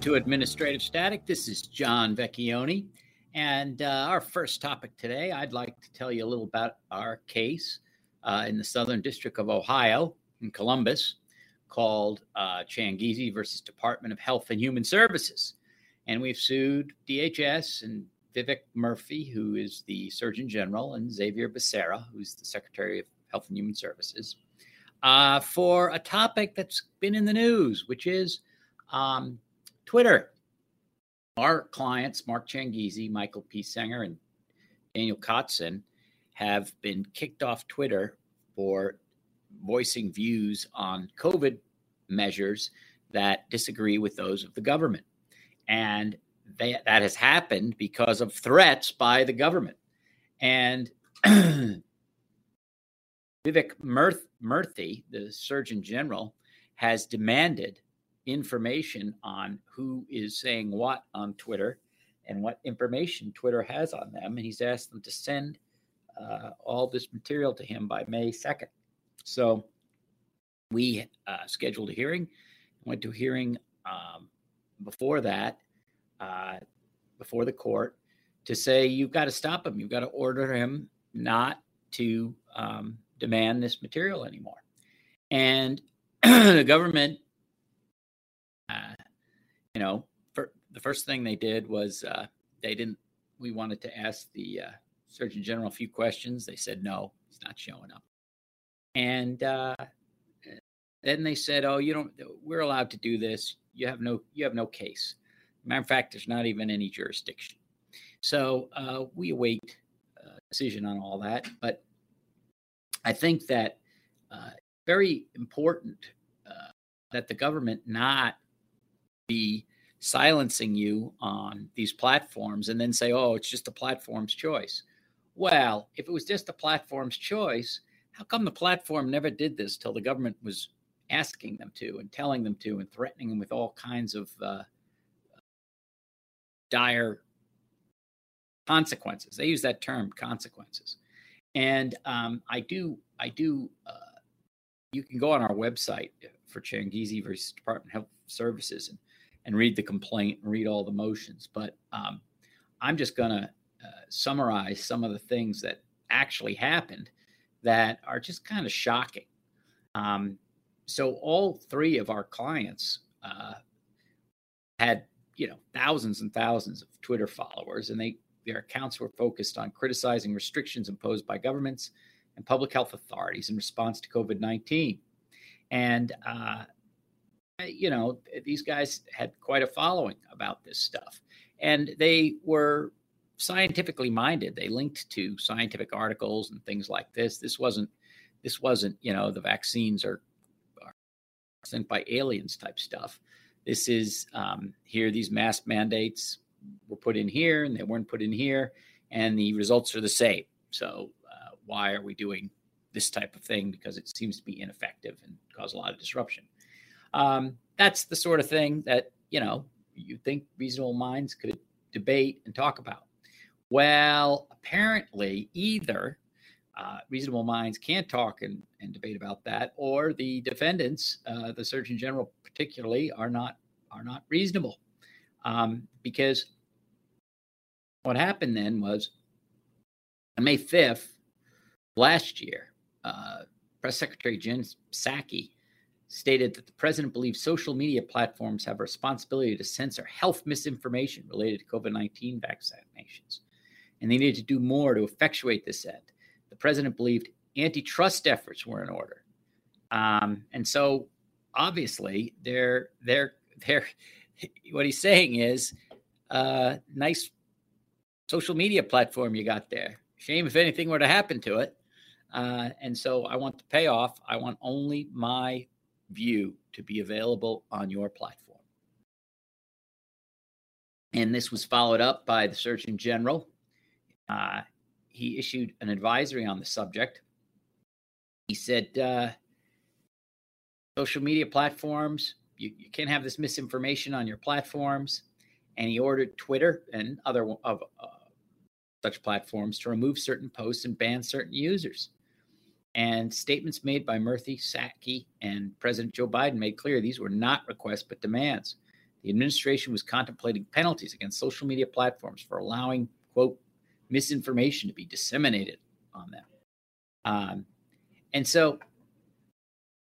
To Administrative Static. This is John Vecchione. And uh, our first topic today, I'd like to tell you a little about our case uh, in the Southern District of Ohio in Columbus called uh, Changizi versus Department of Health and Human Services. And we've sued DHS and Vivek Murthy, who is the Surgeon General, and Xavier Becerra, who's the Secretary of Health and Human Services, uh, for a topic that's been in the news, which is um, Twitter. Our clients, Mark Changizi, Michael P. Senger, and Daniel Kotzin, have been kicked off Twitter for voicing views on COVID measures that disagree with those of the government. And they, that has happened because of threats by the government. And Vivek Murthy, the Surgeon General, has demanded information on who is saying what on Twitter and what information Twitter has on them. And he's asked them to send uh, all this material to him by May 2nd. So we uh, scheduled a hearing, went to a hearing um, before that, uh, before the court, to say you've got to stop him. You've got to order him not to um, demand this material anymore. And the government you know, for, the first thing they did was uh, they didn't. We wanted to ask the uh, Surgeon General a few questions. They said no, he's not showing up. And uh, then they said, "Oh, you don't. We're allowed to do this. You have no. You have no case. Matter of fact, there's not even any jurisdiction." So uh, we await a decision on all that. But I think that uh, very important uh, that the government not be silencing you on these platforms and then say, oh, it's just the platform's choice. Well, if it was just the platform's choice, how come the platform never did this till the government was asking them to and telling them to and threatening them with all kinds of uh, dire consequences? They use that term, consequences. And um, I do, I do. Uh, you can go on our website for Changizi versus Department of Health Services and and read the complaint and read all the motions. But um, I'm just going to uh, summarize some of the things that actually happened that are just kind of shocking. Um, so all three of our clients uh, had you know thousands and thousands of Twitter followers, and they their accounts were focused on criticizing restrictions imposed by governments and public health authorities in response to COVID nineteen. And uh, you know, these guys had quite a following about this stuff. And they were scientifically minded. They linked to scientific articles and things like this. This wasn't this wasn't, you know, the vaccines are, are sent by aliens type stuff. This is um, here, these mask mandates were put in here and they weren't put in here, and the results are the same. So, uh, why are we doing this type of thing? Because it seems to be ineffective and cause a lot of disruption. Um, that's the sort of thing that, you know, you think reasonable minds could debate and talk about. Well, apparently, either uh, reasonable minds can't talk and, and, debate about that, or the defendants, uh, the Surgeon General particularly, are not are not reasonable. Um, because what happened then was on May 5th last year, uh, Press Secretary Jen Psaki stated that the president believes social media platforms have a responsibility to censor health misinformation related to COVID 19 vaccinations, and they needed to do more to effectuate this end. The president believed antitrust efforts were in order. Um, and so obviously they're they're they're what he's saying is uh nice social media platform you got there. Shame if anything were to happen to it. Uh, and so I want the payoff. I want only my view to be available on your platform. And this was followed up by the Surgeon General. Uh, he issued an advisory on the subject. He said, uh, social media platforms, you, you can't have this misinformation on your platforms. And he ordered Twitter and other of uh, such platforms to remove certain posts and ban certain users. And statements made by Murthy, Psaki, and President Joe Biden made clear these were not requests but demands. The administration was contemplating penalties against social media platforms for allowing, quote, misinformation to be disseminated on them. Um, and so,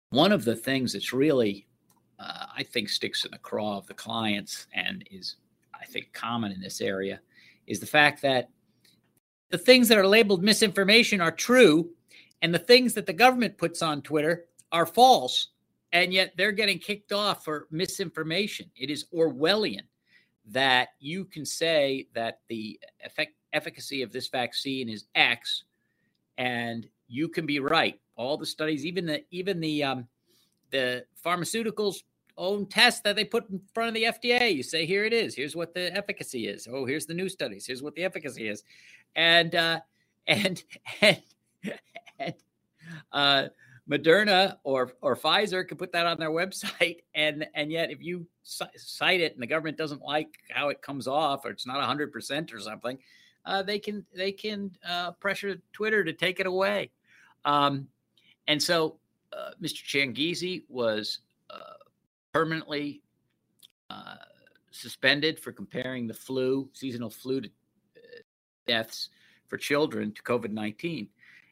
one of the things that's really, uh, I think, sticks in the craw of the clients and is, I think, common in this area is the fact that the things that are labeled misinformation are true, and the things that the government puts on Twitter are false, and yet they're getting kicked off for misinformation. It is Orwellian that you can say that the effect, efficacy of this vaccine is X, and you can be right. All the studies, even the even the um, the pharmaceuticals own test that they put in front of the FDA. You say, here it is. Here's what the efficacy is. Oh, here's the new studies. Here's what the efficacy is. And uh, and and and uh, Moderna or or Pfizer can put that on their website, and and yet if you cite it and the government doesn't like how it comes off, or it's not hundred percent or something, uh, they can they can uh, pressure Twitter to take it away. Um, and so, uh, Mr. Changizi was uh, permanently uh, suspended for comparing the flu, seasonal flu, to, uh, deaths for children to COVID nineteen.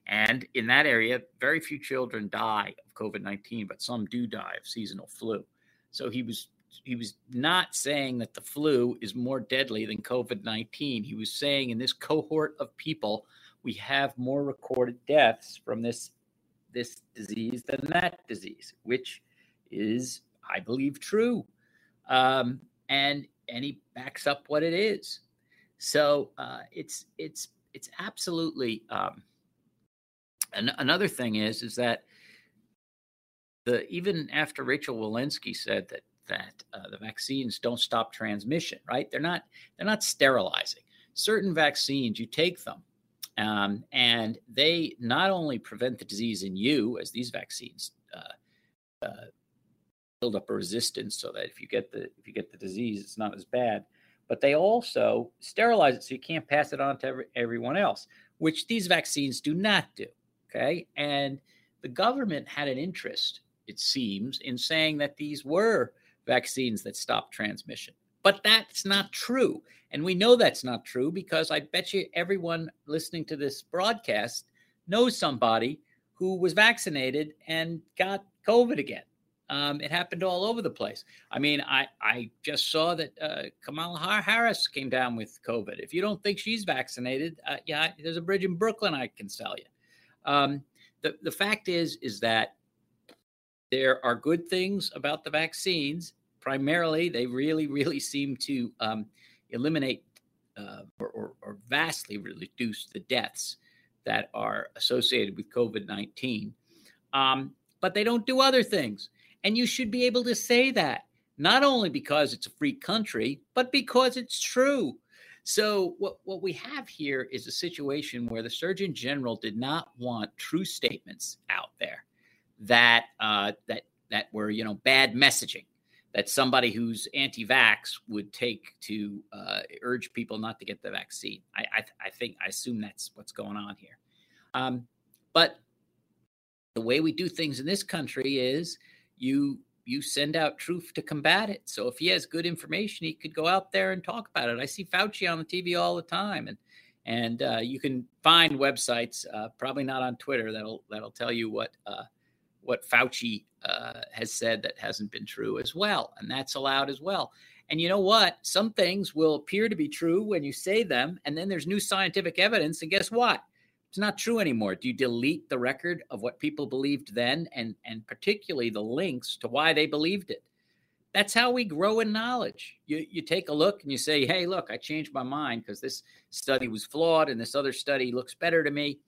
And in that area, very few children die of COVID 19, but some do die of seasonal flu. So he was he was not saying that the flu is more deadly than COVID 19. He was saying in this cohort of people, we have more recorded deaths from this this disease than that disease, which is, I believe, true. Um, and and he backs up what it is. So uh, it's it's it's absolutely um, and another thing is, is that the even after Rochelle Walensky said that that uh, the vaccines don't stop transmission, right? They're not they're not sterilizing. Certain vaccines, you take them, um, and they not only prevent the disease in you, as these vaccines uh, uh, build up a resistance, so that if you get the if you get the disease, it's not as bad. But they also sterilize it so you can't pass it on to every, everyone else, which these vaccines do not do. Okay. And the government had an interest, it seems, in saying that these were vaccines that stop transmission. But that's not true. And we know that's not true because I bet you everyone listening to this broadcast knows somebody who was vaccinated and got COVID again. Um, it happened all over the place. I mean, I, I just saw that uh, Kamala Harris came down with COVID. If you don't think she's vaccinated, uh, yeah, there's a bridge in Brooklyn I can sell you. Um, the, the fact is, is that there are good things about the vaccines. Primarily, they really, really seem to um, eliminate uh, or, or, or, vastly reduce the deaths that are associated with COVID 19. Um, but they don't do other things. And you should be able to say that, not only because it's a free country, but because it's true. So what, what we have here is a situation where the Surgeon General did not want true statements out there that uh, that that were you know bad messaging that somebody who's anti-vax would take to uh, urge people not to get the vaccine. I, I, I think I assume that's what's going on here. Um, but the way we do things in this country is you you send out truth to combat it. So if he has good information, he could go out there and talk about it. I see Fauci on the TV all the time, and and uh, you can find websites, uh, probably not on Twitter, that'll that'll tell you what uh, what Fauci uh, has said that hasn't been true as well, and that's allowed as well. And you know what? Some things will appear to be true when you say them, and then there's new scientific evidence, and guess what? It's not true anymore. Do you delete the record of what people believed then and and particularly the links to why they believed it? That's how we grow in knowledge. You you take a look and you say, "Hey, look, I changed my mind because this study was flawed and this other study looks better to me."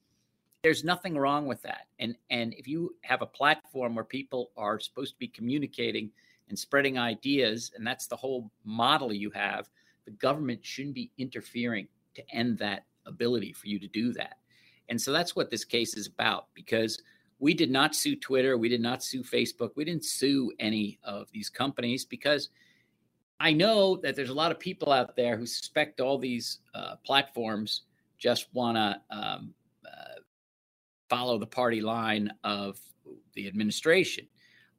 there's nothing wrong with that. And and if you have a platform where people are supposed to be communicating and spreading ideas, and that's the whole model you have, the government shouldn't be interfering to end that ability for you to do that. And so that's what this case is about because we did not sue Twitter, we did not sue Facebook, we didn't sue any of these companies because I know that there's a lot of people out there who suspect all these uh, platforms just want to um, uh, follow the party line of the administration.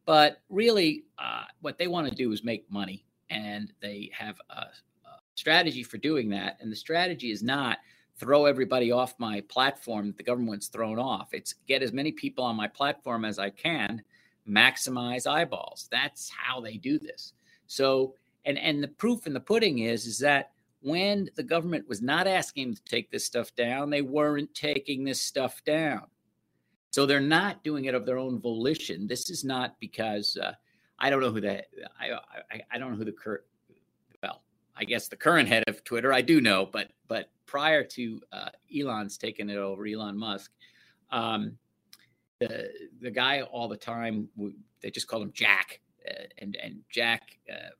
But really, uh, what they want to do is make money, and they have a, a strategy for doing that. And the strategy is not throw everybody off my platform that the government's thrown off. It's get as many people on my platform as I can, maximize eyeballs. That's how they do this. So, and and the proof in the pudding is is that when the government was not asking them to take this stuff down, they weren't taking this stuff down. So they're not doing it of their own volition. This is not because uh, I don't know who that I, I I don't know who the well I guess the current head of Twitter I do know, but but prior to uh, Elon's taking it over, Elon Musk, um, the the guy all the time they just called him Jack, uh, and and Jack uh,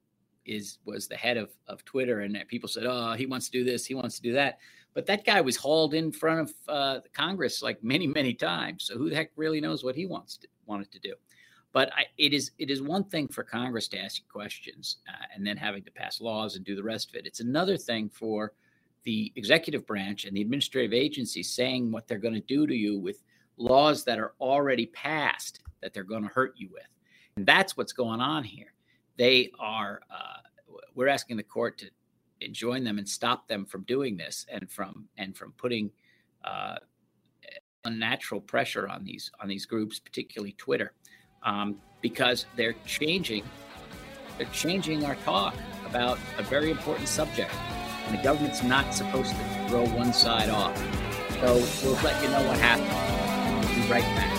is was the head of of Twitter, and people said, oh, he wants to do this, he wants to do that, but that guy was hauled in front of uh, Congress like many many times. So who the heck really knows what he wants to wanted to do? But I, it is it is one thing for Congress to ask questions uh, and then having to pass laws and do the rest of it. It's another thing for the executive branch and the administrative agencies saying what they're going to do to you with laws that are already passed that they're going to hurt you with. And that's what's going on here. They are, uh, we're asking the court to enjoin them and stop them from doing this and from and from putting uh, unnatural pressure on these on these groups, particularly Twitter, um, because they're changing they're changing our talk about a very important subject and the government's not supposed to throw one side off. So we'll let you know what happens. We'll be right back.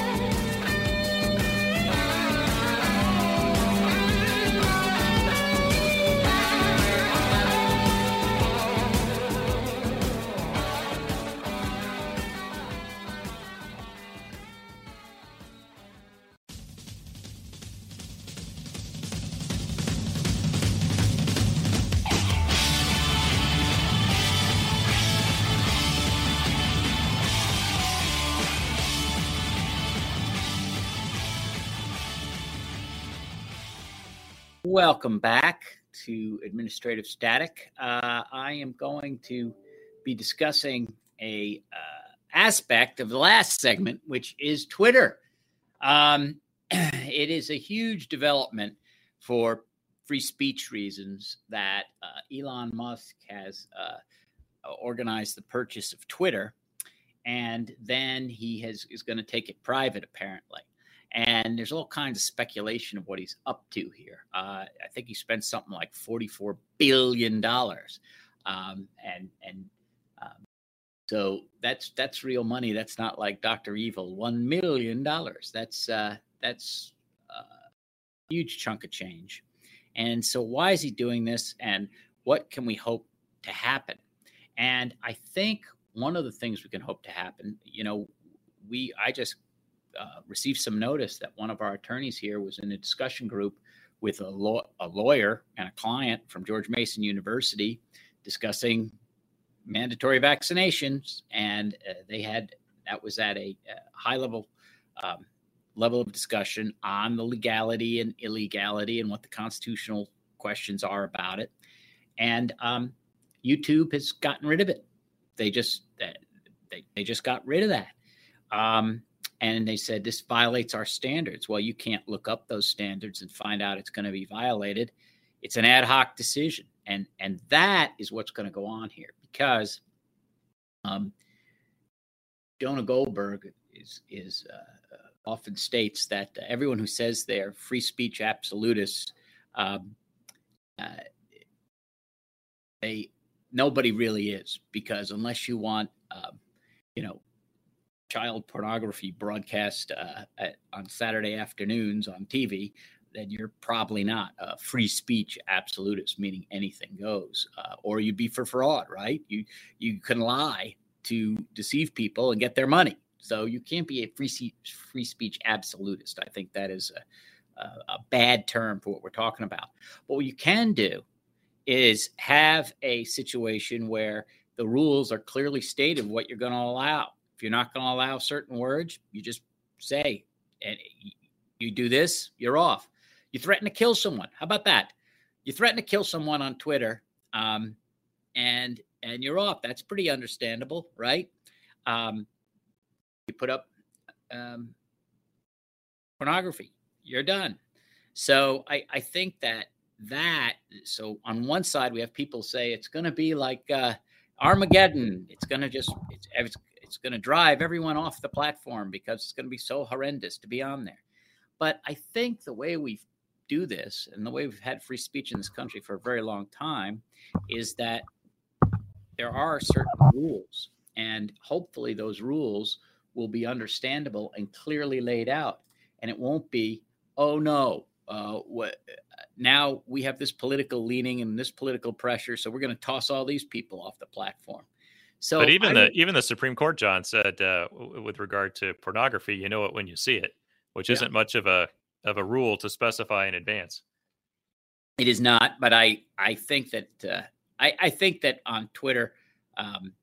Welcome back to Administrative Static. Uh, I am going to be discussing a uh, aspect of the last segment, which is Twitter. Um, it is a huge development for free speech reasons that uh, Elon Musk has uh, organized the purchase of Twitter, and then he has is going to take it private, apparently and there's all kinds of speculation of what he's up to here. Uh, I think he spent something like forty-four billion dollars, um, and and um, so that's that's real money. That's not like Doctor Evil, one million dollars. That's uh, that's a huge chunk of change. And so, why is he doing this? And what can we hope to happen? And I think one of the things we can hope to happen, you know, we I just uh, received some notice that one of our attorneys here was in a discussion group with a, law- a lawyer and a client from George Mason University discussing mandatory vaccinations, and uh, they had that was at a, a high level um, level of discussion on the legality and illegality and what the constitutional questions are about it. And um, YouTube has gotten rid of it. They just they, they just got rid of that. Um, and they said this violates our standards. Well, you can't look up those standards and find out it's going to be violated. It's an ad hoc decision, and and that is what's going to go on here because um, Jonah Goldberg is is uh, often states that uh, everyone who says they're free speech absolutists, um, uh, they nobody really is because unless you want, um, you know, child pornography broadcast uh, at, on Saturday afternoons on TV, then you're probably not a free speech absolutist, meaning anything goes, uh, or you'd be for fraud, right? You you can lie to deceive people and get their money. So you can't be a free free speech absolutist. I think that is a, a, a bad term for what we're talking about. But what you can do is have a situation where the rules are clearly stated what you're going to allow. You're not going to allow certain words, you just say, and you do this, you're off. You threaten to kill someone. How about that? You threaten to kill someone on Twitter, um, and and you're off. That's pretty understandable, right? Um, you put up um, pornography, you're done. So I, I think that that so on one side we have people say it's going to be like uh, Armageddon. It's going to just it's it's, it's going to drive everyone off the platform because it's going to be so horrendous to be on there. But I think the way we do this and the way we've had free speech in this country for a very long time is that there are certain rules and hopefully those rules will be understandable and clearly laid out and it won't be oh no uh, what now we have this political leaning and this political pressure, so we're going to toss all these people off the platform. So, but even I, the even the Supreme Court, John said, uh, with regard to pornography, you know it when you see it, which yeah. isn't much of a of a rule to specify in advance. It is not, but I I think that uh, I I think that on Twitter, um,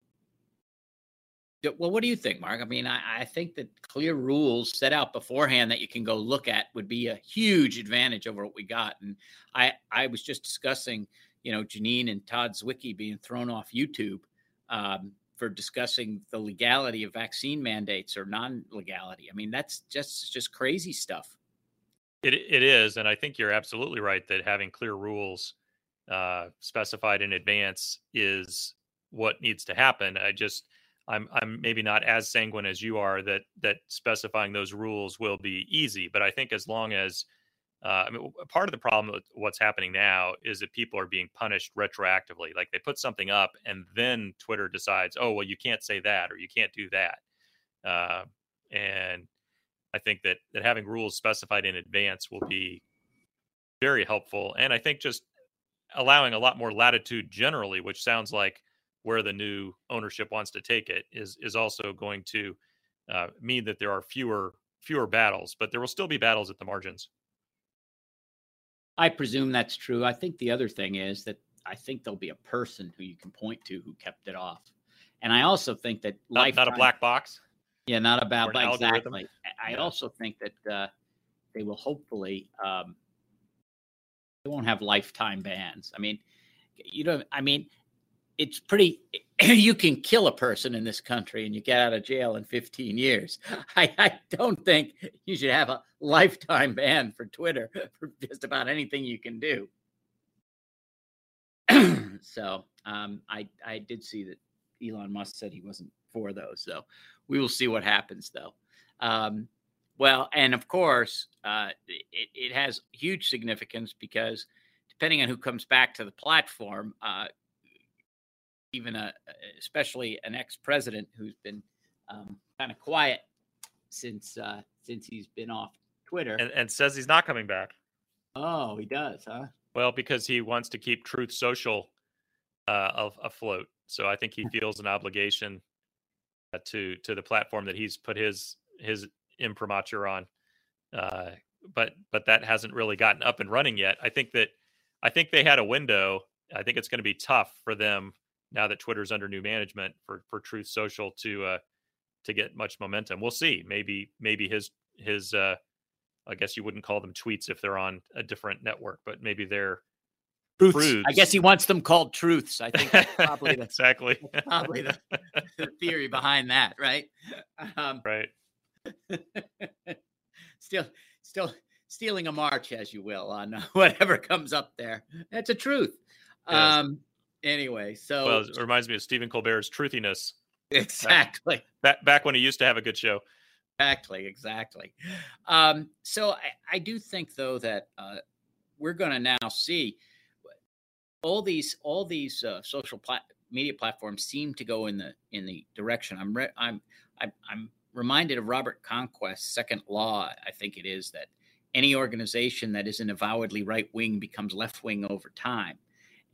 well, what do you think, Mark? I mean, I, I, think that clear rules set out beforehand that you can go look at would be a huge advantage over what we got. And I, I was just discussing, you know, Janine and Todd Zywicki being thrown off YouTube um, for discussing the legality of vaccine mandates or non-legality. I mean, that's just just crazy stuff. It it is, and I think you're absolutely right that having clear rules uh, specified in advance is what needs to happen. I just I'm I'm maybe not as sanguine as you are that that specifying those rules will be easy, but I think as long as uh, I mean, part of the problem with what's happening now is that people are being punished retroactively. Like they put something up, and then Twitter decides, "Oh, well, you can't say that, or you can't do that." Uh, and I think that that having rules specified in advance will be very helpful, and I think just allowing a lot more latitude generally, which sounds like where the new ownership wants to take it is is also going to uh, mean that there are fewer fewer battles, but there will still be battles at the margins. I presume that's true. I think the other thing is that I think there'll be a person who you can point to who kept it off, and I also think that not, lifetime, not a black box. Yeah, not about exactly. I yeah. also think that uh, they will hopefully um, they won't have lifetime bans. I mean, you know, I mean, it's pretty you can kill a person in this country and you get out of jail in 15 years. I, I, don't think you should have a lifetime ban for twitter for just about anything you can do. So um, I, I did see that elon musk said he wasn't for those so we will see what happens though. Um, well and of course uh, it, it has huge significance because depending on who comes back to the platform uh, even a especially an ex-president who's been um, kind of quiet since uh, since he's been off Twitter and, and, says he's not coming back. Oh, he does, huh? Well, because he wants to keep Truth Social uh, afloat, so I think he feels an obligation uh, to to the platform that he's put his his imprimatur on. Uh, but but that hasn't really gotten up and running yet. I think that I think they had a window. I think it's going to be tough for them now that Twitter's under new management for for Truth Social to uh to get much momentum. We'll see. Maybe maybe his his uh I guess you wouldn't call them tweets if they're on a different network, but maybe they're truths. I guess he wants them called truths. I think that's probably the, exactly that's probably the, the, theory behind that, right? Um, right. still, still stealing a march, as you will, on whatever comes up there. That's a truth. Yes. Um, Anyway, so well, it reminds me of Stephen Colbert's truthiness. Exactly. Back, back when he used to have a good show. Exactly, exactly. Um, so I, I, do think though that uh, we're going to now see all these all these uh, social plat- media platforms seem to go in the in the direction. I'm re- I'm I'm, I'm reminded of Robert Conquest's second law. I think it is that any organization that isn't avowedly right wing becomes left wing over time.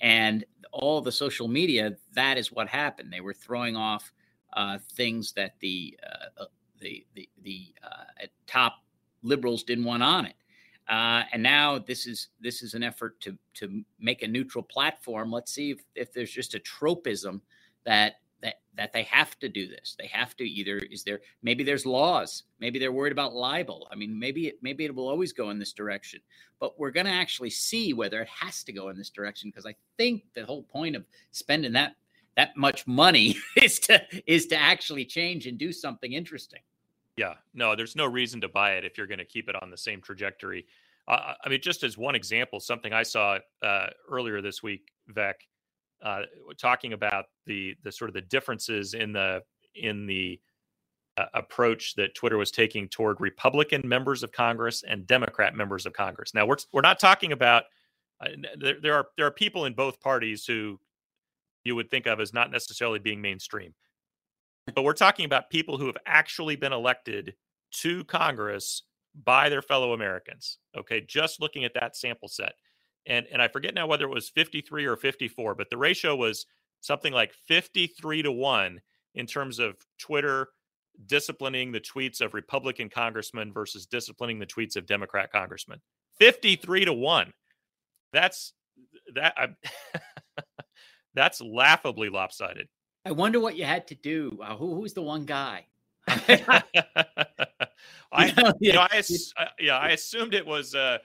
And all the social media, that is what happened. They were throwing off uh, things that the, uh, uh, the the the uh, top liberals didn't want on it. Uh, and now this is this is an effort to to make a neutral platform. Let's see if, if there's just a tropism that that they have to do this. They have to either is there maybe there's laws, maybe they're worried about libel. I mean, maybe it maybe it will always go in this direction. But we're going to actually see whether it has to go in this direction because I think the whole point of spending that that much money is to is to actually change and do something interesting. Yeah, no, there's no reason to buy it if you're going to keep it on the same trajectory. Uh, I mean, just as one example, something I saw uh, earlier this week, Vec, uh, talking about the the sort of the differences in the in the uh, approach that Twitter was taking toward Republican members of Congress and Democrat members of Congress. Now, we're we're not talking about uh, there, there are there are people in both parties who you would think of as not necessarily being mainstream. But we're talking about people who have actually been elected to Congress by their fellow Americans. Okay, just looking at that sample set. And and I forget now whether it was 53 or 54, but the ratio was something like 53 to 1 in terms of Twitter disciplining the tweets of Republican congressmen versus disciplining the tweets of Democrat congressmen. 53 to 1. That's that I, that's laughably lopsided. I wonder what you had to do. Uh, who, who's the one guy? I, you know, you know, I, yeah, I assumed it was uh,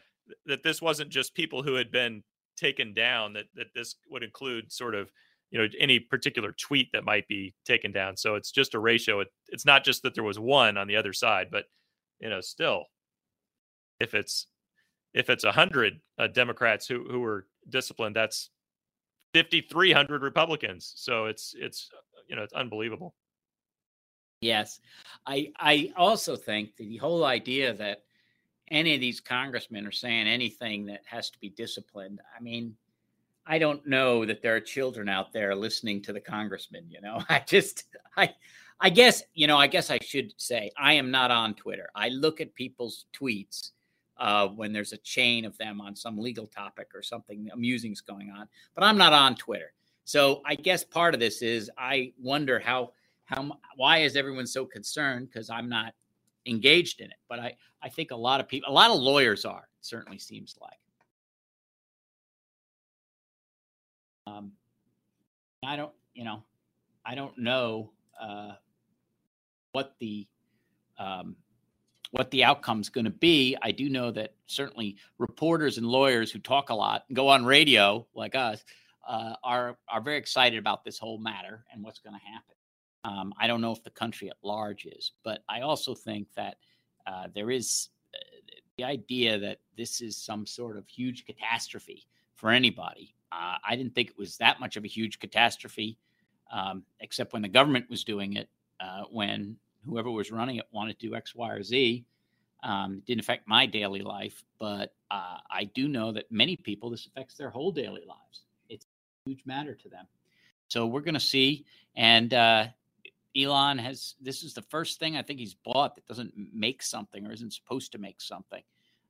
that this wasn't just people who had been taken down. That that this would include sort of you know any particular tweet that might be taken down. So it's just a ratio. It, it's not just that there was one on the other side, but you know, still, if it's if it's a hundred uh, Democrats who who were disciplined, that's 5300 republicans so it's it's you know it's unbelievable yes i i also think the whole idea that any of these congressmen are saying anything that has to be disciplined i mean i don't know that there are children out there listening to the congressman you know? I just i i guess you know i guess i should say i am not on twitter. I look at people's tweets uh, when there's a chain of them on some legal topic or something amusing is going on. But I'm not on Twitter, so I guess part of this is I wonder how how why is everyone so concerned? Because I'm not engaged in it. But I I think a lot of people, a lot of lawyers are. certainly seems like. Um, I don't, you know, I don't know uh, what the um, what the outcome's going to be. I do know that certainly reporters and lawyers who talk a lot and go on radio like us uh, are are very excited about this whole matter and what's going to happen. Um, I don't know if the country at large is, but I also think that uh, there is uh, the idea that this is some sort of huge catastrophe for anybody. Uh, I didn't think it was that much of a huge catastrophe, um, except when the government was doing it. Uh, when whoever was running it wanted to do X, Y, or Z. Um, it didn't affect my daily life, but uh, I do know that many people this affects their whole daily lives. It's a huge matter to them. So we're going to see. And uh, Elon has this is the first thing I think he's bought that doesn't make something or isn't supposed to make something.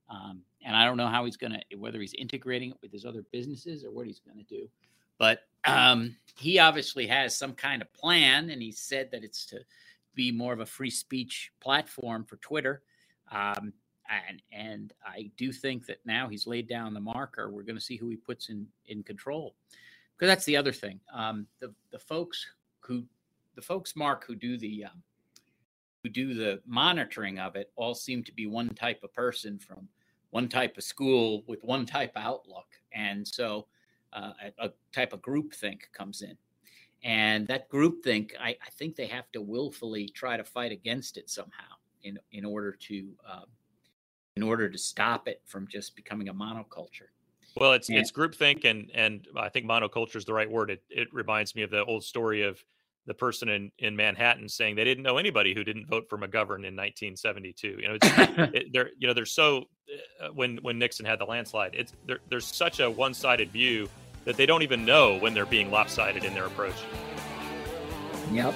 Um, and I don't know how he's going to, whether he's integrating it with his other businesses or what he's going to do. But um, he obviously has some kind of plan, and he said that it's to be more of a free speech platform for Twitter. Um, and and I do think that now he's laid down the marker. We're going to see who he puts in in control, because that's the other thing. Um, the the folks who the folks Mark who do the um, who do the monitoring of it all seem to be one type of person from one type of school with one type of outlook, and so uh, a, a type of group think comes in. And that groupthink, I, I think they have to willfully try to fight against it somehow in in order to um, in order to stop it from just becoming a monoculture. Well, it's and, it's groupthink, and and I think monoculture is the right word. It it reminds me of the old story of the person in in Manhattan saying they didn't know anybody who didn't vote for McGovern in 1972. You know, it's, it, they're you know they're so uh, when when Nixon had the landslide, it's there's such a one sided view that they don't even know when they're being lopsided in their approach. Yep.